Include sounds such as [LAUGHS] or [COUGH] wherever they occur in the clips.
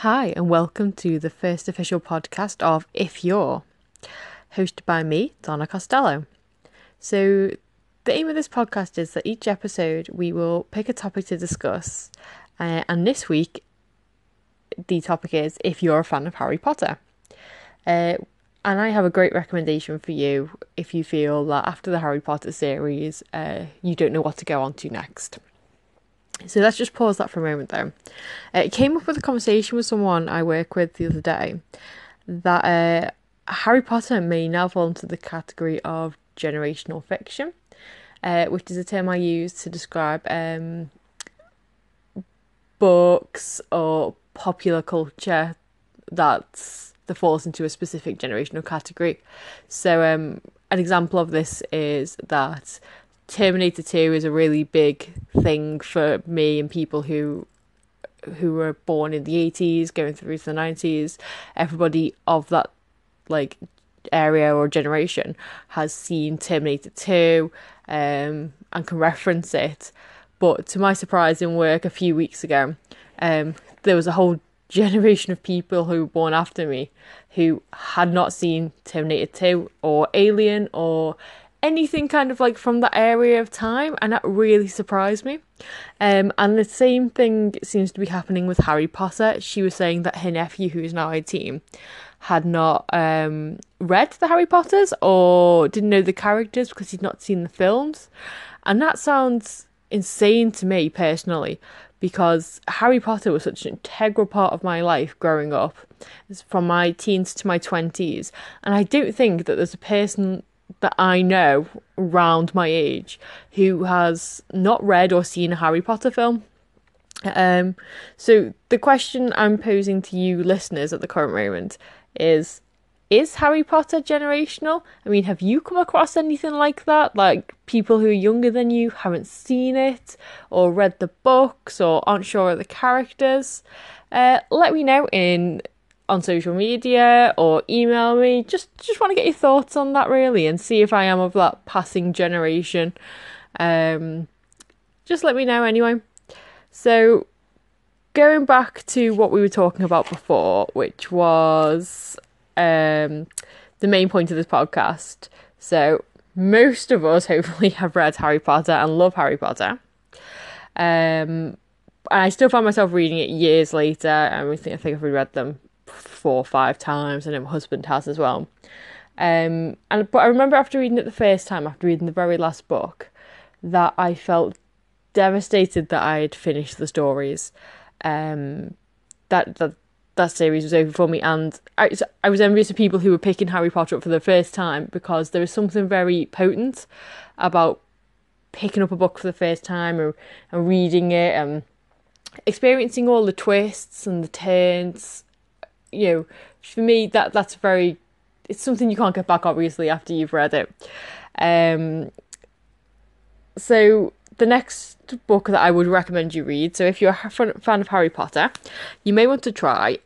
Hi, and welcome to the first official podcast of If You're, hosted by me, Donna Costello. So, the aim of this podcast is that each episode we will pick a topic to discuss, uh, and this week the topic is if you're a fan of Harry Potter. Uh, and I have a great recommendation for you if you feel that after the Harry Potter series, uh, you don't know what to go on to next. So let's just pause that for a moment though. It came up with a conversation with someone I work with the other day that uh, Harry Potter may now fall into the category of generational fiction, uh, which is a term I use to describe um, books or popular culture that's that falls into a specific generational category. So um, an example of this is that Terminator 2 is a really big thing for me and people who who were born in the 80s going through to the 90s everybody of that like area or generation has seen Terminator 2 um, and can reference it. But to my surprise in work a few weeks ago um, there was a whole [LAUGHS] generation of people who were born after me who had not seen Terminator 2 or Alien or anything kind of like from that area of time, and that really surprised me. Um, and the same thing seems to be happening with Harry Potter. She was saying that her nephew, who is now 18, had not um, read the Harry Potters or didn't know the characters because he'd not seen the films. And that sounds insane to me personally because Harry Potter was such an integral part of my life growing up, from my teens to my 20s. And I don't think that there's a person that I know around my age who has not read or seen a Harry Potter film. Um, so the question I'm posing to you listeners at the current moment is is Harry Potter generational? I mean, have you come across anything like that? Like people who are younger than you haven't seen it or read the books or aren't sure of the characters? Uh, let me know in on social media or email me. Just just want to get your thoughts on that really and see if I am of that passing generation. Um, just let me know anyway. So going back to what we were talking about before, which was um, the main point of this podcast. So most of us [LAUGHS] hopefully have read Harry Potter and love Harry Potter. Um, and I still find myself reading it years later. I think I think I've reread them four or five times, and my husband has as well. Um, and but I remember after reading it the first time, after reading the very last book, that I felt devastated that I had finished the stories. Um, that that that series was over for me, and I I was envious of people who were picking Harry Potter up for the first time because there is something very potent about picking up a book for the first time or and reading it and experiencing all the twists and the turns you know, for me that that's very it's something you can't get back obviously after you've read it. Um, so the next book that I would recommend you read, so if you're a fan of Harry Potter, you may want to try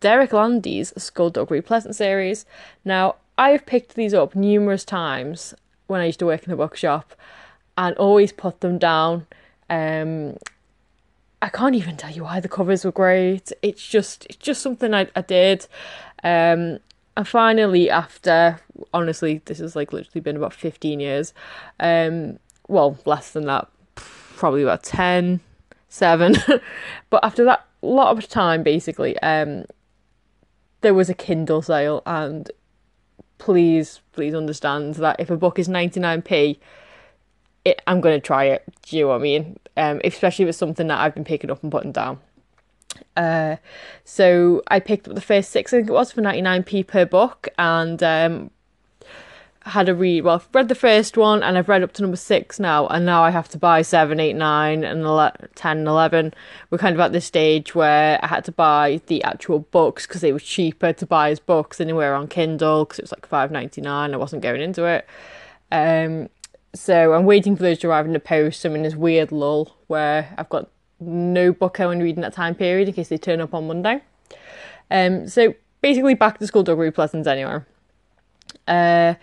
Derek Landy's Skulduggery Pleasant series. Now, I have picked these up numerous times when I used to work in a bookshop and always put them down. Um, I can't even tell you why the covers were great. It's just it's just something I, I did. Um, and finally, after honestly, this has like literally been about fifteen years. Um, well, less than that, probably about 10, 7. [LAUGHS] but after that lot of time, basically, um, there was a Kindle sale, and please, please understand that if a book is 99p, it, I'm going to try it. Do you know what I mean? Um, especially with something that I've been picking up and putting down. Uh, so I picked up the first six, I think it was, for 99p per book, and um, had a read. Well, I've read the first one, and I've read up to number six now, and now I have to buy seven, eight, nine, and 11, 10, and 11. We're kind of at this stage where I had to buy the actual books because it was cheaper to buy as books anywhere on Kindle because it was like five ninety nine. I wasn't going into it. Um, so I'm waiting for those to arrive in the post. I'm in this weird lull where I've got no book I want to read in that time period in case they turn up on Monday. Um, so basically, back to School Skulduggery Pleasant anyway. Uh,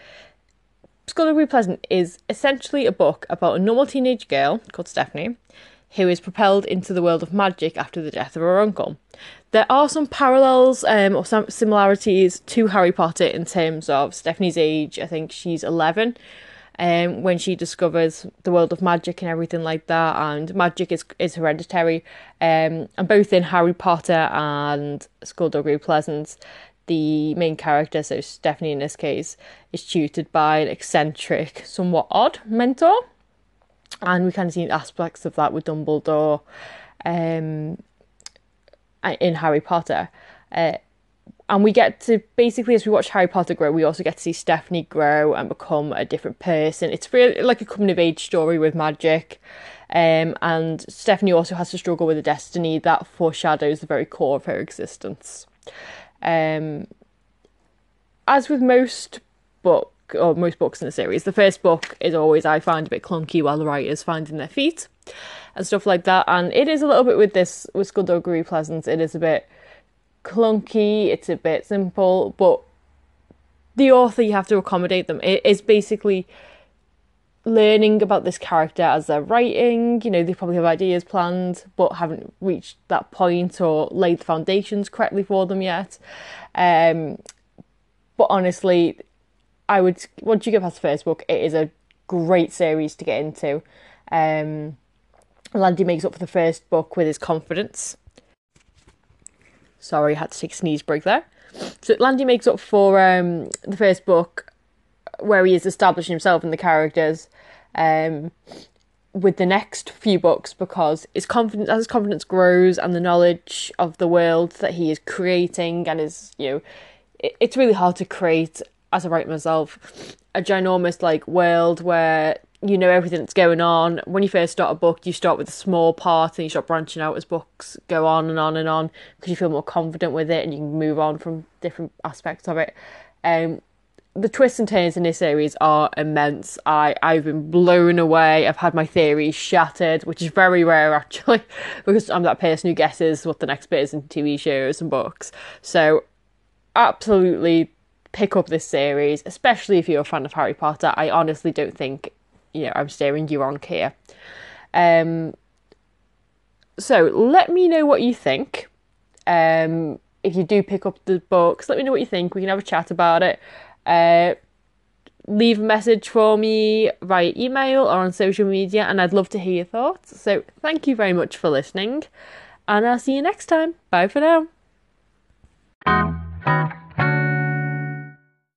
Skulduggery Pleasant is essentially a book about a normal teenage girl called Stephanie who is propelled into the world of magic after the death of her uncle. There are some parallels um, or some similarities to Harry Potter in terms of Stephanie's age. I think she's 11 um, when she discovers the world of magic and everything like that. And magic is, is hereditary. Um, and both in Harry Potter and Skulduggery Pleasance, the main character, so Stephanie in this case, is tutored by an eccentric, somewhat odd mentor. And we kind of see aspects of that with Dumbledore um, in Harry Potter. Uh, and we get to basically, as we watch Harry Potter grow, we also get to see Stephanie grow and become a different person. It's really like a coming of age story with magic. Um, and Stephanie also has to struggle with a destiny that foreshadows the very core of her existence. Um, as with most book or most books in the series, the first book is always I find a bit clunky while the writers finding their feet and stuff like that. And it is a little bit with this with Skulduggery Pleasance. It is a bit clunky. It's a bit simple, but the author you have to accommodate them. It is basically learning about this character as they're writing. You know, they probably have ideas planned, but haven't reached that point or laid the foundations correctly for them yet. Um, but honestly, I would once you get past the first book, it is a great series to get into. Um, Landy makes up for the first book with his confidence. Sorry, I had to take a sneeze break there. So Landy makes up for um, the first book where he is establishing himself and the characters um, with the next few books because his confidence as his confidence grows and the knowledge of the world that he is creating and is you know it, it's really hard to create as a writer myself a ginormous like world where you know everything that's going on. When you first start a book, you start with a small part and you start branching out as books go on and on and on because you feel more confident with it and you can move on from different aspects of it. Um, the twists and turns in this series are immense. I, I've been blown away. I've had my theories shattered, which is very rare [LAUGHS] actually, because I'm that person who guesses what the next bit is in TV shows and books. So, absolutely pick up this series, especially if you're a fan of Harry Potter. I honestly don't think you know I'm steering you on here. Um, so let me know what you think. Um, if you do pick up the books, let me know what you think. We can have a chat about it. Uh, leave a message for me via email or on social media, and I'd love to hear your thoughts. So thank you very much for listening, and I'll see you next time. Bye for now.